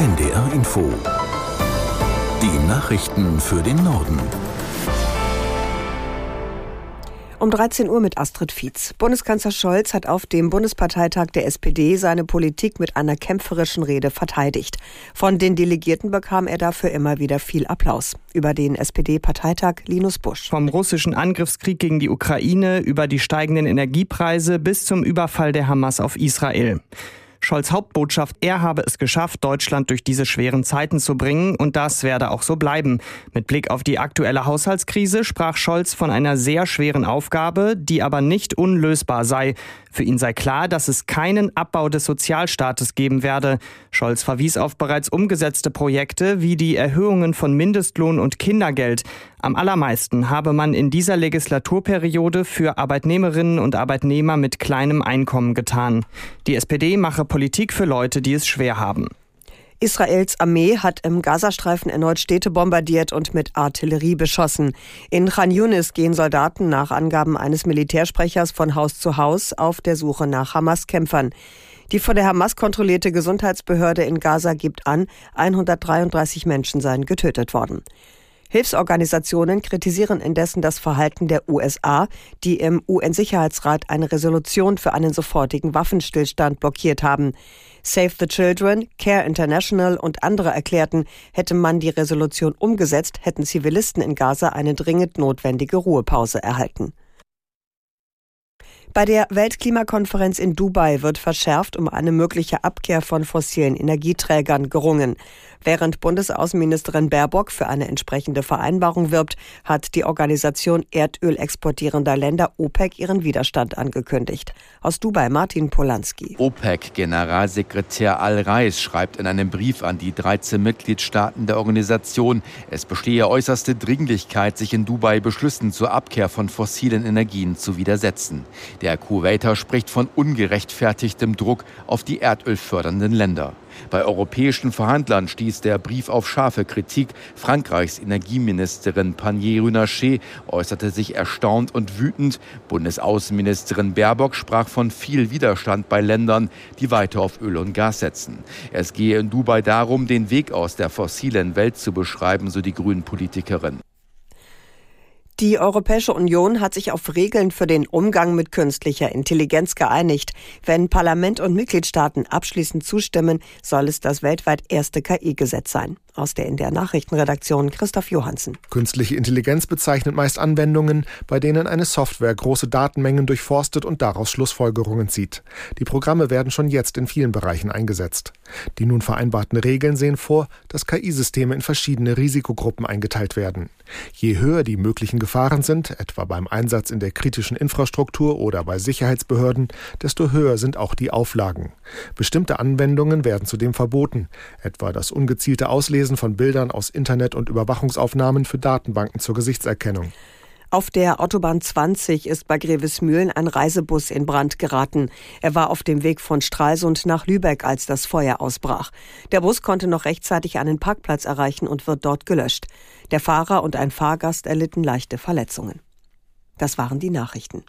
NDR Info. Die Nachrichten für den Norden. Um 13 Uhr mit Astrid Fietz. Bundeskanzler Scholz hat auf dem Bundesparteitag der SPD seine Politik mit einer kämpferischen Rede verteidigt. Von den Delegierten bekam er dafür immer wieder viel Applaus. Über den SPD-Parteitag Linus Busch. Vom russischen Angriffskrieg gegen die Ukraine über die steigenden Energiepreise bis zum Überfall der Hamas auf Israel. Scholz Hauptbotschaft, er habe es geschafft, Deutschland durch diese schweren Zeiten zu bringen und das werde auch so bleiben. Mit Blick auf die aktuelle Haushaltskrise sprach Scholz von einer sehr schweren Aufgabe, die aber nicht unlösbar sei. Für ihn sei klar, dass es keinen Abbau des Sozialstaates geben werde. Scholz verwies auf bereits umgesetzte Projekte wie die Erhöhungen von Mindestlohn und Kindergeld. Am allermeisten habe man in dieser Legislaturperiode für Arbeitnehmerinnen und Arbeitnehmer mit kleinem Einkommen getan. Die SPD mache Politik für Leute, die es schwer haben. Israels Armee hat im Gazastreifen erneut Städte bombardiert und mit Artillerie beschossen. In Khan Yunis gehen Soldaten nach Angaben eines Militärsprechers von Haus zu Haus auf der Suche nach Hamas-Kämpfern. Die von der Hamas kontrollierte Gesundheitsbehörde in Gaza gibt an, 133 Menschen seien getötet worden. Hilfsorganisationen kritisieren indessen das Verhalten der USA, die im UN-Sicherheitsrat eine Resolution für einen sofortigen Waffenstillstand blockiert haben. Save the Children, Care International und andere erklärten, hätte man die Resolution umgesetzt, hätten Zivilisten in Gaza eine dringend notwendige Ruhepause erhalten. Bei der Weltklimakonferenz in Dubai wird verschärft um eine mögliche Abkehr von fossilen Energieträgern gerungen. Während Bundesaußenministerin Baerbock für eine entsprechende Vereinbarung wirbt, hat die Organisation Erdöl exportierender Länder OPEC ihren Widerstand angekündigt. Aus Dubai Martin Polanski. OPEC-Generalsekretär Al-Reis schreibt in einem Brief an die 13 Mitgliedstaaten der Organisation, es bestehe äußerste Dringlichkeit, sich in Dubai Beschlüssen zur Abkehr von fossilen Energien zu widersetzen. Der Kuwaiter spricht von ungerechtfertigtem Druck auf die erdölfördernden Länder. Bei europäischen Verhandlern stieß der Brief auf scharfe Kritik. Frankreichs Energieministerin Panier Runacher äußerte sich erstaunt und wütend. Bundesaußenministerin Baerbock sprach von viel Widerstand bei Ländern, die weiter auf Öl und Gas setzen. Es gehe in Dubai darum, den Weg aus der fossilen Welt zu beschreiben, so die Grünen Politikerin. Die Europäische Union hat sich auf Regeln für den Umgang mit künstlicher Intelligenz geeinigt. Wenn Parlament und Mitgliedstaaten abschließend zustimmen, soll es das weltweit erste KI-Gesetz sein. Aus der in der Nachrichtenredaktion Christoph Johansen. Künstliche Intelligenz bezeichnet meist Anwendungen, bei denen eine Software große Datenmengen durchforstet und daraus Schlussfolgerungen zieht. Die Programme werden schon jetzt in vielen Bereichen eingesetzt. Die nun vereinbarten Regeln sehen vor, dass KI-Systeme in verschiedene Risikogruppen eingeteilt werden. Je höher die möglichen Gefahren sind, etwa beim Einsatz in der kritischen Infrastruktur oder bei Sicherheitsbehörden, desto höher sind auch die Auflagen. Bestimmte Anwendungen werden zudem verboten, etwa das ungezielte Auslesen von Bildern aus Internet- und Überwachungsaufnahmen für Datenbanken zur Gesichtserkennung. Auf der Autobahn 20 ist bei Grevesmühlen ein Reisebus in Brand geraten. Er war auf dem Weg von Stralsund nach Lübeck, als das Feuer ausbrach. Der Bus konnte noch rechtzeitig einen Parkplatz erreichen und wird dort gelöscht. Der Fahrer und ein Fahrgast erlitten leichte Verletzungen. Das waren die Nachrichten.